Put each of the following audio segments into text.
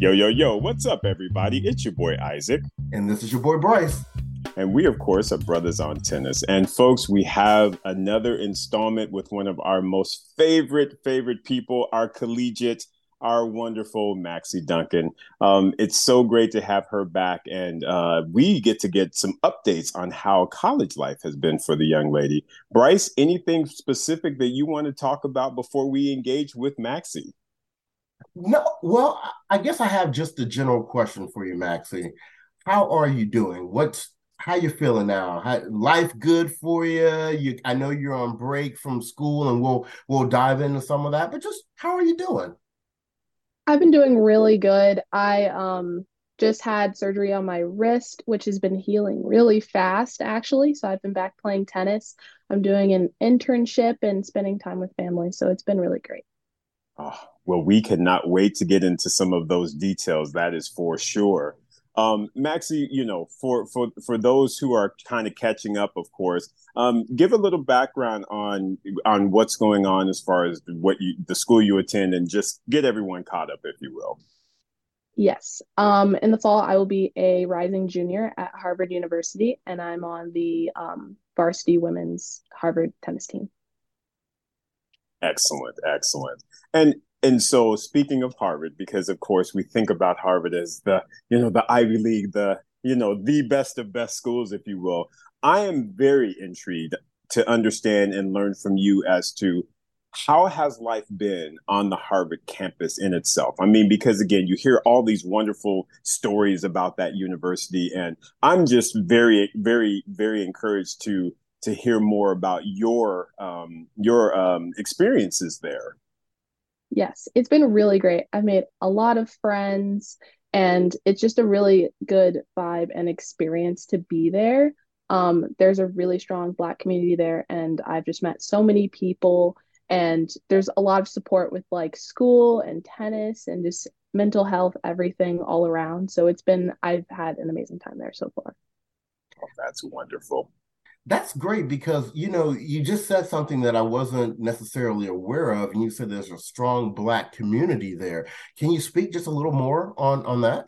Yo, yo, yo, what's up, everybody? It's your boy Isaac. And this is your boy Bryce. And we, of course, are Bruthas on Tennis. And folks, we have another installment with one of our most favorite, favorite people, our collegiate, our wonderful Maxi Duncan. Um, it's so great to have her back. And uh, we get to get some updates on how college life has been for the young lady. Bryce, anything specific that you want to talk about before we engage with Maxi? No, well, I guess I have just a general question for you, Maxi. How are you doing? What's how you feeling now? How, life good for you? You, I know you're on break from school, and we'll we'll dive into some of that. But just how are you doing? I've been doing really good. I um just had surgery on my wrist, which has been healing really fast, actually. So I've been back playing tennis. I'm doing an internship and spending time with family. So it's been really great. Oh, well, we cannot wait to get into some of those details. That is for sure. Um, Maxi, you know, for for for those who are kind of catching up, of course, um, give a little background on on what's going on as far as what you the school you attend, and just get everyone caught up, if you will. Yes. Um, in the fall, I will be a rising junior at Harvard University, and I'm on the um, varsity women's Harvard tennis team. Excellent, excellent. And and so speaking of Harvard, because of course we think about Harvard as the, you know, the Ivy League, the, you know, the best of best schools, if you will. I am very intrigued to understand and learn from you as to how has life been on the Harvard campus in itself? I mean, because again, you hear all these wonderful stories about that university, and I'm just very, very, very encouraged to to hear more about your um, your um, experiences there. Yes, it's been really great. I've made a lot of friends, and it's just a really good vibe and experience to be there. Um, there's a really strong Black community there, and I've just met so many people. And there's a lot of support with like school and tennis and just mental health, everything all around. So it's been, I've had an amazing time there so far. Oh, that's wonderful. That's great because you know you just said something that I wasn't necessarily aware of, and you said there's a strong Black community there. Can you speak just a little more on on that?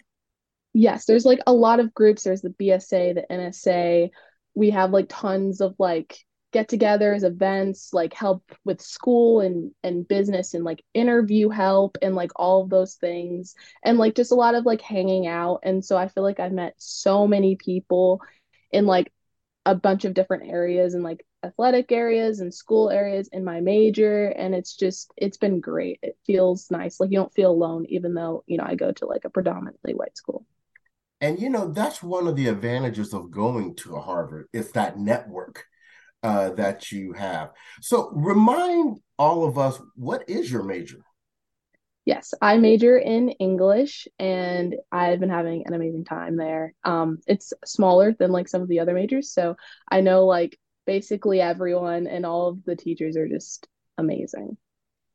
Yes, there's like a lot of groups. There's the BSA, the NSA. We have like tons of like get-togethers, events, like help with school and and business and like interview help and like all of those things and like just a lot of like hanging out. And so I feel like I've met so many people in like a bunch of different areas and like athletic areas and school areas in my major and it's just it's been great. It feels nice. Like you don't feel alone even though you know i go to like a predominantly white school. And you know that's one of the advantages of going to a harvard it's that network uh, that you have. So remind all of us what is your major Yes, I major in English and I've been having an amazing time there. Um, it's smaller than like some of the other majors, so I know like basically everyone and all of the teachers are just amazing.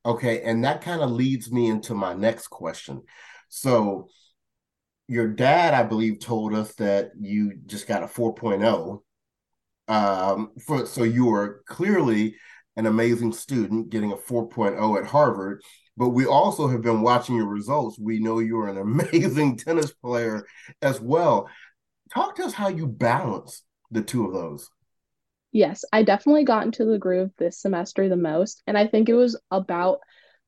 Okay, and that kind of leads me into my next question. So, your dad, I believe, told us that you just got a 4.0. Um, for so you were clearly an amazing student getting a 4.0 at Harvard but we also have been watching your results. We know you're an amazing tennis player as well. Talk to us how you balance the two of those. Yes, I definitely got into the groove this semester the most. And I think it was about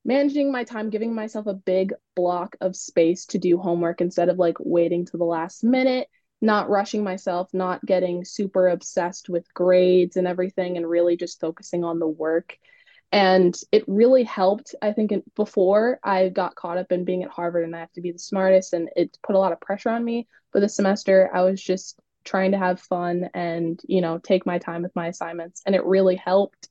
managing my time, giving myself a big block of space to do homework instead of like waiting to the last minute, not rushing myself, not getting super obsessed with grades and everything, and really just focusing on the work and it really helped i think before i got caught up in being at harvard and i have to be the smartest and it put a lot of pressure on me. For the semester i was just trying to have fun and you know take my time with my assignments. And it really helped.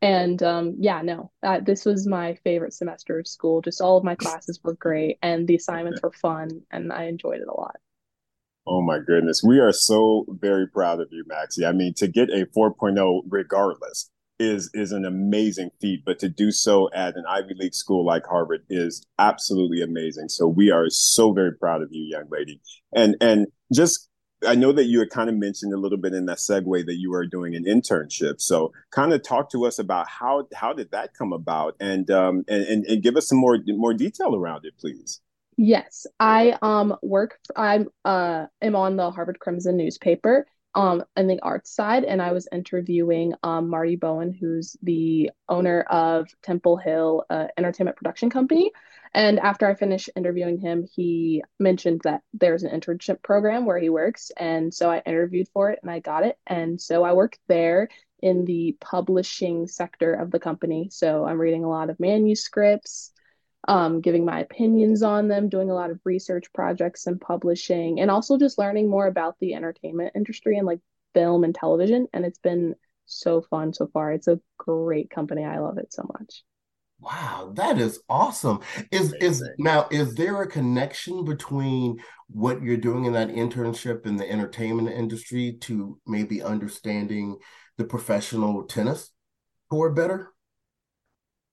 And um, yeah no uh, this was my favorite semester of school. Just all of my classes were great and the assignments were fun and i enjoyed it a lot. Oh my goodness. We are so very proud of you, Maxi. I mean, to get a 4.0 regardless, is is an amazing feat, but to do so at an Ivy League school like Harvard is absolutely amazing. So we are so very proud of you, young lady. And and just I know that you had kind of mentioned a little bit in that segue that you are doing an internship. So kind of talk to us about how how did that come about and um and, and, and give us some more more detail around it, please. Yes, I um work I'm uh am on the Harvard Crimson newspaper um in the arts side and I was interviewing um Marty Bowen who's the owner of Temple Hill uh, entertainment production company. And after I finished interviewing him he mentioned that there's an internship program where he works. And so I interviewed for it and I got it. And so I work there in the publishing sector of the company. So I'm reading a lot of manuscripts um, giving my opinions on them, doing a lot of research projects and publishing, and also just learning more about the entertainment industry and like film and television. And it's been so fun so far. It's a great company. I love it so much. Wow, that is awesome. Is is now is there a connection between what you're doing in that internship in the entertainment industry to maybe understanding the professional tennis tour better?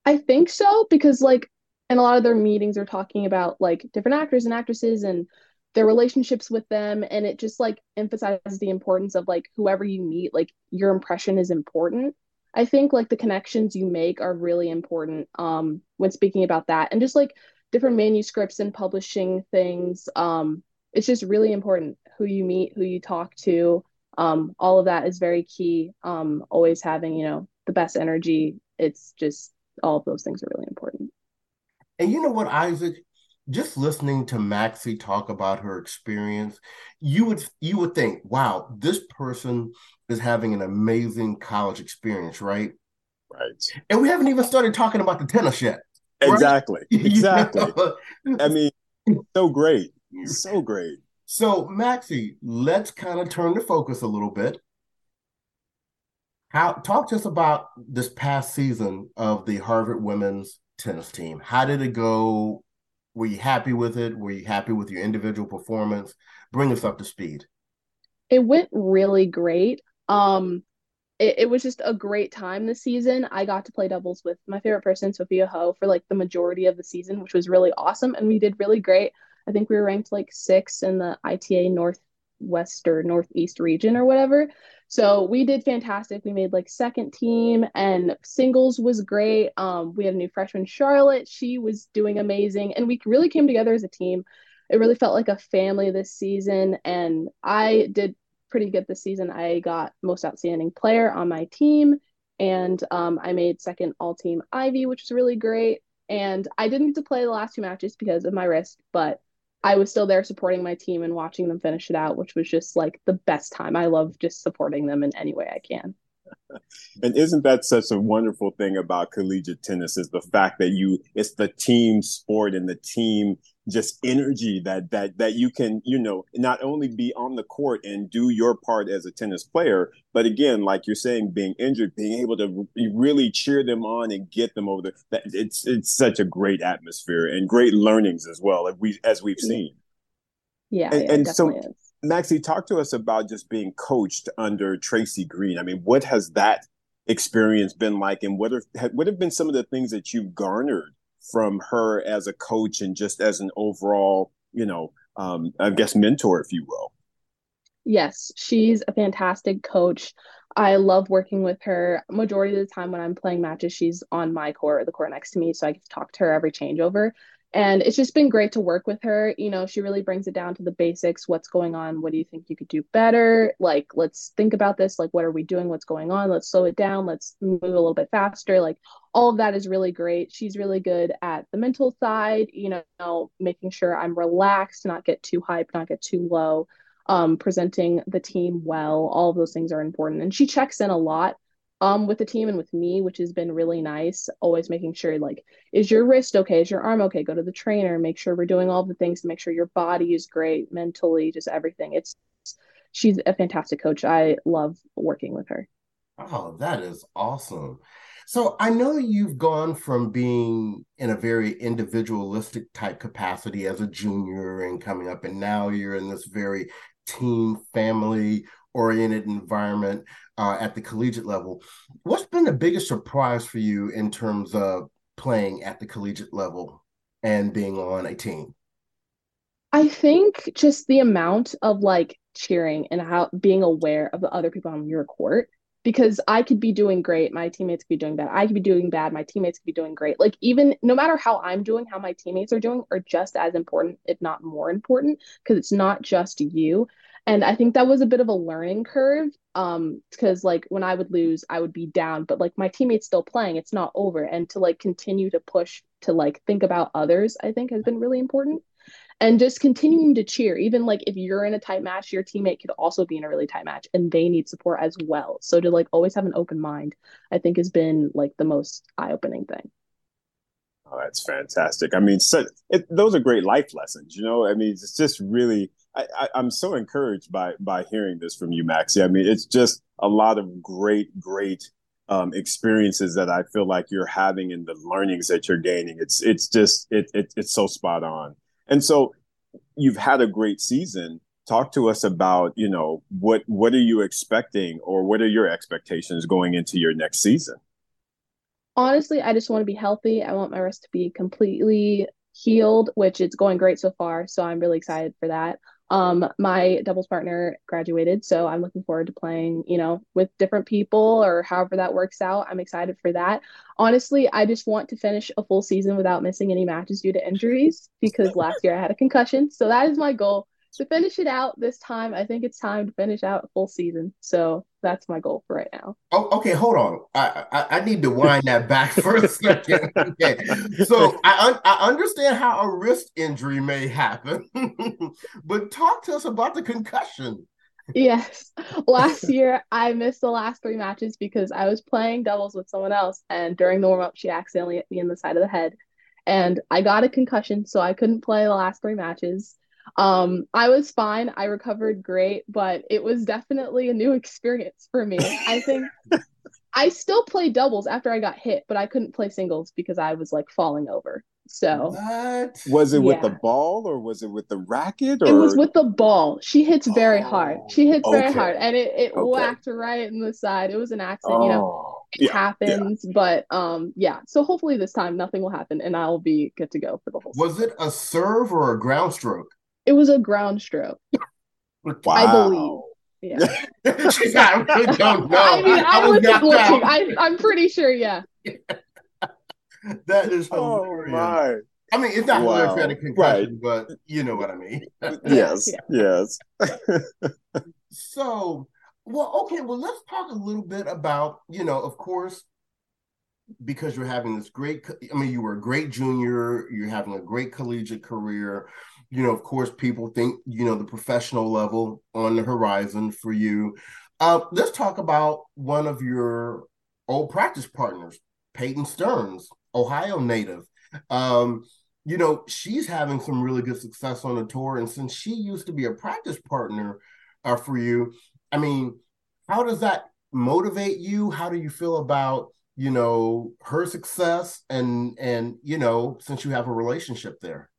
I think so because like and a lot of their meetings are talking about like different actors and actresses and their relationships with them. And it just like emphasizes the importance of like whoever you meet like your impression is important. I think like the connections you make are really important um when speaking about that. And just like different manuscripts and publishing things um it's just really important who you meet who you talk to. Um all of that is very key. Um always having you know the best energy. It's just all of those things are really important and you know what, Isaac? Just listening to Maxi talk about her experience, you would you would think, wow, this person is having an amazing college experience, right? Right. And we haven't even started talking about the tennis yet. Right? Exactly. Exactly. I mean, so great. So great. So, Maxie, let's kind of turn the focus a little bit. How talk to us about this past season of the Harvard women's tennis team. How did it go? Were you happy with it? Were you happy with your individual performance? Bring us up to speed. It went really great. Um, it, it was just a great time this season. I got to play doubles with my favorite person, Sophia Ho, for like the majority of the season, which was really awesome. And we did really great. I think we were ranked like six in the ITA Northwest or Northeast region or whatever. So we did fantastic. We made like second team and singles was great. Um, we had a new freshman, Charlotte. She was doing amazing. And we really came together as a team. It really felt like a family this season. And I did pretty good this season. I got most outstanding player on my team. And um, I made second all team Ivy, which was really great. And I didn't get to play the last two matches because of my wrist, but I was still there supporting my team and watching them finish it out, which was just like the best time. I love just supporting them in any way I can. And isn't that such a wonderful thing about collegiate tennis is the fact that you it's the team sport and the team just energy that that that you can you know not only be on the court and do your part as a tennis player but again like you're saying being injured being able to really cheer them on and get them over the that it's it's such a great atmosphere and great learnings as well as we as we've seen. Yeah and, yeah, and so is. maxi talk to us about just being coached under traci green. I mean what has that experience been like and what have what have been some of the things that you've garnered from her as a coach and just as an overall, you know, um, I guess mentor, if you will. Yes, she's a fantastic coach. I love working with her. Majority of the time when I'm playing matches, she's on my court or the court next to me, so I get to talk to her every changeover and it's just been great to work with her. You know she really brings it down to the basics. What's going on? What do you think you could do better? Like let's think about this. Like what are we doing? What's going on? Let's slow it down. Let's move a little bit faster. Like all of that is really great. She's really good at the mental side you know making sure i'm relaxed not get too hype not get too low um, presenting the team well. All of those things are important. And she checks in a lot um with the team and with me which has been really nice always making sure like is your wrist okay? Is your arm okay? Go to the trainer make sure we're doing all the things to make sure your body is great mentally just everything. It's she's a fantastic coach. I love working with her. Oh that is awesome. So i know you've gone from being in a very individualistic type capacity as a junior and coming up and now you're in this very team family oriented environment uh, at the collegiate level. What's been the biggest surprise for you in terms of playing at the collegiate level and being on a team? I think just the amount of like cheering and how being aware of the other people on your court because I could be doing great, my teammates could be doing bad. I could be doing bad, my teammates could be doing great. Like even no matter how I'm doing, how my teammates are doing are just as important, if not more important, because it's not just you. And I think that was a bit of a learning curve. Um, because like when I would lose, I would be down, but like my teammates still playing, it's not over. And to like continue to push to like think about others, I think has been really important. And just continuing to cheer. Even like if you're in a tight match your teammate could also be in a really tight match and they need support as well. So to like always have an open mind i think has been like the most eye-opening thing. Oh that's fantastic. I mean so, it, those are great life lessons you know? I mean it's just really I, i'm so encouraged by by hearing this from you maxi i mean it's just a lot of great great um, experiences that I feel like you're having and the learnings that you're gaining. It's it's just it, it it's so spot on. And so you've had a great season. Talk to us about, you know, what what are you expecting or what are your expectations going into your next season? Honestly, I just want to be healthy. I want my wrist to be completely healed, which it's going great so far. So I'm really excited for that. Um, my doubles partner graduated, so I'm looking forward to playing, you know, with different people or however that works out. I'm excited for that. Honestly, I just want to finish a full season without missing any matches due to injuries because last year I had a concussion. So that is my goal to finish it out this time. I think it's time to finish out full season. So that's my goal for right now. Oh, okay. Hold on. I, I, I need to wind that back for a second. Okay. So I un- I understand how a wrist injury may happen, but talk to us about the concussion. Yes. Last year I missed the last three matches because I was playing doubles with someone else and during the warm up she accidentally hit me in the side of the head. And I got a concussion, so I couldn't play the last three matches. Um, I was fine. I recovered great, but it was definitely a new experience for me. I think I still play doubles after I got hit, but I couldn't play singles because I was like falling over. So what? was it with the ball or was it with the racket? Or... It was with the ball. She hits very oh, hard. She hits okay. very hard, and it, it okay. whacked right in the side. It was an accident, oh, you know. Oh, it yeah, happens, yeah. but um, yeah. So hopefully this time nothing will happen, and I'll be good to go for the whole. Was season. it a serve or a ground stroke? It was a ground stroke. Wow. I believe. Yeah. She's not, I really don't know. I mean, I, I was not looking. I, I'm pretty sure, yeah. that is oh, hilarious. Oh my. I mean, it's not wow. hilarious had a concussion, right. but you know what I mean. yes, yes. so, well, okay, well, let's talk a little bit about, you know, of course, because you're having this great, I mean, you were a great junior, you're having a great collegiate career you know, of course, people think, you know, the professional level on the horizon for you. Uh, let's talk about one of your old practice partners, Peyton Stearns, Ohio native. Um, you know, she's having some really good success on the tour. And since she used to be a practice partner uh, for you, I mean, how does that motivate you? How do you feel about, you know, her success and and you know, since you have a relationship there?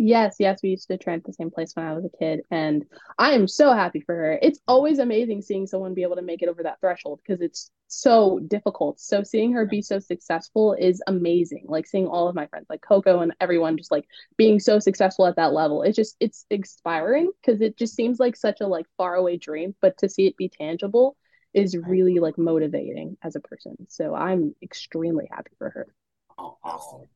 Yes, yes, we used to train at the same place when I was a kid, and I am so happy for her. It's always amazing seeing someone be able to make it over that threshold because it's so difficult. So seeing her be so successful is amazing. Like seeing all of my friends, like Coco and everyone, just like being so successful at that level. It's just it's inspiring because it just seems like such a like far away dream, but to see it be tangible is really like motivating as a person. So I'm extremely happy for her. Oh, awesome.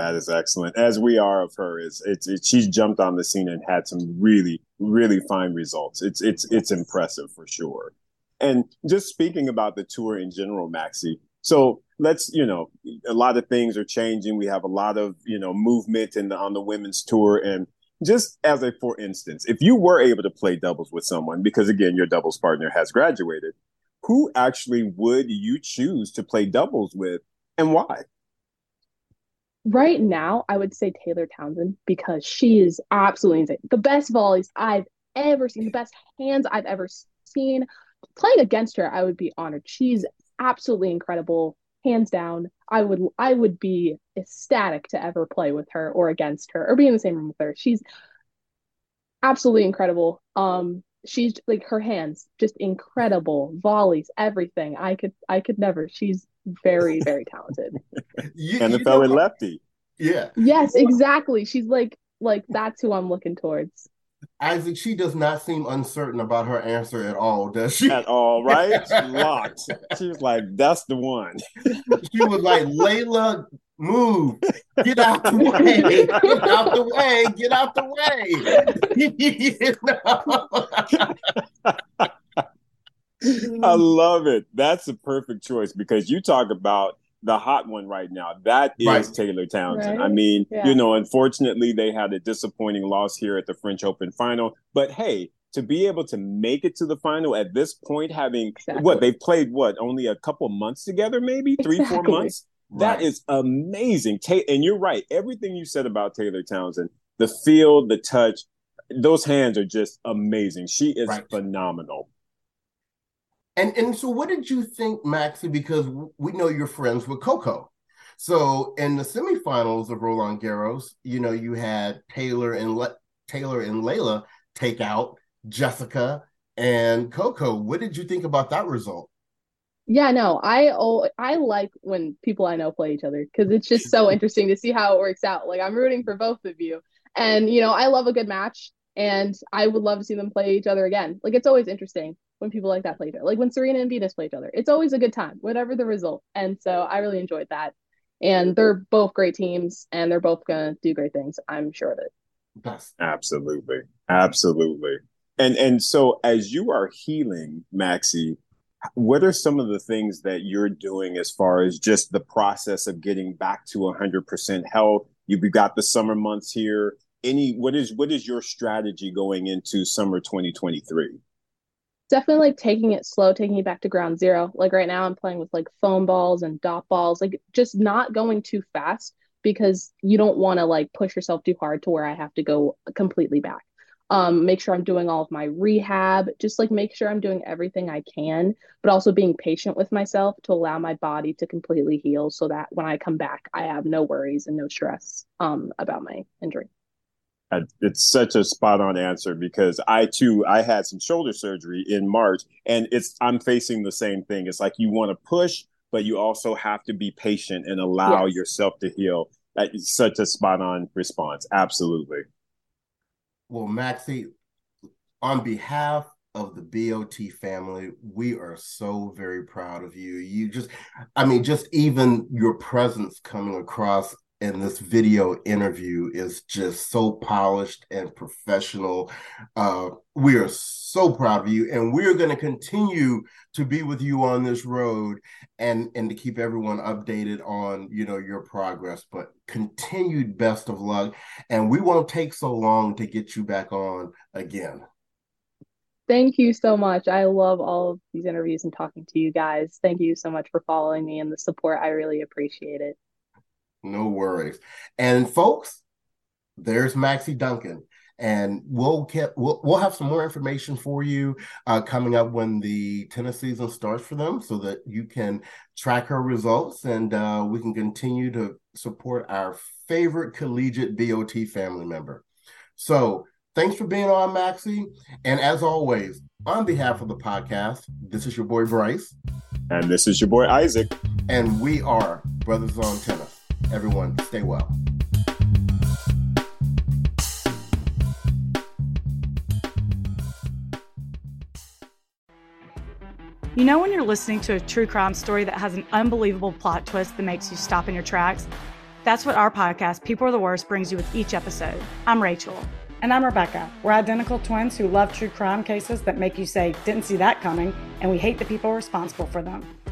That is excellent. As we are of her, is it's it, she's jumped on the scene and had some really really fine results. It's it's it's impressive for sure. And just speaking about the tour in general, Maxi. So let's you know a lot of things are changing. We have a lot of you know movement in the, on the women's tour, and just as a for instance, if you were able to play doubles with someone, because again your doubles partner has graduated, who actually would you choose to play doubles with, and why? Right now, I would say Taylor Townsend because she is absolutely insane. The best volleys I've ever seen, the best hands I've ever seen. Playing against her, I would be honored. She's absolutely incredible, hands down. I would I would be ecstatic to ever play with her or against her or be in the same room with her. She's absolutely incredible. Um she's like her hands just incredible volleys everything i could i could never she's very very talented you, and the fellow lefty yeah yes exactly she's like like that's who i'm looking towards Isaac, she does not seem uncertain about her answer at all, does she? At all, right? Locked. She was like, that's the one. she was like, Leylah, move. Get out the way. Get out the way. Get out the way. I mm-hmm. love it. That's a perfect choice because you talk about the hot one right now. That is right. Taylor Townsend. Right. I mean, yeah. you know, unfortunately, they had a disappointing loss here at the French Open final. But hey, to be able to make it to the final at this point, having exactly. what they've played, what only a couple months together, maybe three, four months. That right. is amazing. and you're right. Everything you said about Taylor Townsend, the feel, the touch, those hands are just amazing. She is phenomenal. And and so, what did you think, Maxi? Because we know you're friends with Coco. So in the semifinals of Roland Garros, you know, you had Taylor and Le- Taylor and Leylah take out Jessica and Coco. What did you think about that result? Yeah, no, I oh, I like when people I know play each other because it's just so interesting to see how it works out. Like I'm rooting for both of you, and you know I love a good match, and I would love to see them play each other again. Like it's always interesting when people like that play each other. Like when Serena and Venus play each other. It's always a good time, whatever the result. And so I really enjoyed that. And they're both great teams and they're both gonna do great things. I'm sure of it. That's absolutely. Absolutely. And and so as you are healing, Maxi, what are some of the things that you're doing as far as just the process of getting back to 100% health? You've got the summer months here. Any what is what is your strategy going into summer 2023? Definitely like taking it slow, taking it back to ground zero. Like right now, I'm playing with like foam balls and dot balls, like just not going too fast because you don't want to like push yourself too hard to where I have to go completely back. Um, make sure I'm doing all of my rehab, just like make sure I'm doing everything I can, but also being patient with myself to allow my body to completely heal so that when I come back, I have no worries and no stress um, about my injury it's such a spot on answer because I too I had some shoulder surgery in March and it's I'm facing the same thing. It's like you want to push but you also have to be patient and allow yes. yourself to heal. That's such a spot on response. Absolutely. Well, Maxi, on behalf of the BOT family, we are so very proud of you. You just, I mean, just even your presence coming across in this video interview is just so polished and professional. Uh, we are so proud of you, and we're going to continue to be with you on this road and and to keep everyone updated on you know your progress. But continued best of luck, and we won't take so long to get you back on again. Thank you so much. I love all of these interviews and talking to you guys. Thank you so much for following me and the support. I really appreciate it. No worries. And folks, there's Maxi Duncan. And we'll get we'll, we'll have some more information for you uh, coming up when the tennis season starts for them, so that you can track her results and uh, we can continue to support our favorite collegiate BOT family member. So thanks for being on, Maxi. And as always, on behalf of the podcast, this is your boy Bryce. And this is your boy Isaac. And we are Bruthas on Tennis. Everyone, stay well. You know, when you're listening to a true crime story that has an unbelievable plot twist that makes you stop in your tracks? That's what our podcast, People Are the Worst, brings you with each episode. I'm Rachel. And I'm Rebecca. We're identical twins who love true crime cases that make you say, didn't see that coming, and we hate the people responsible for them.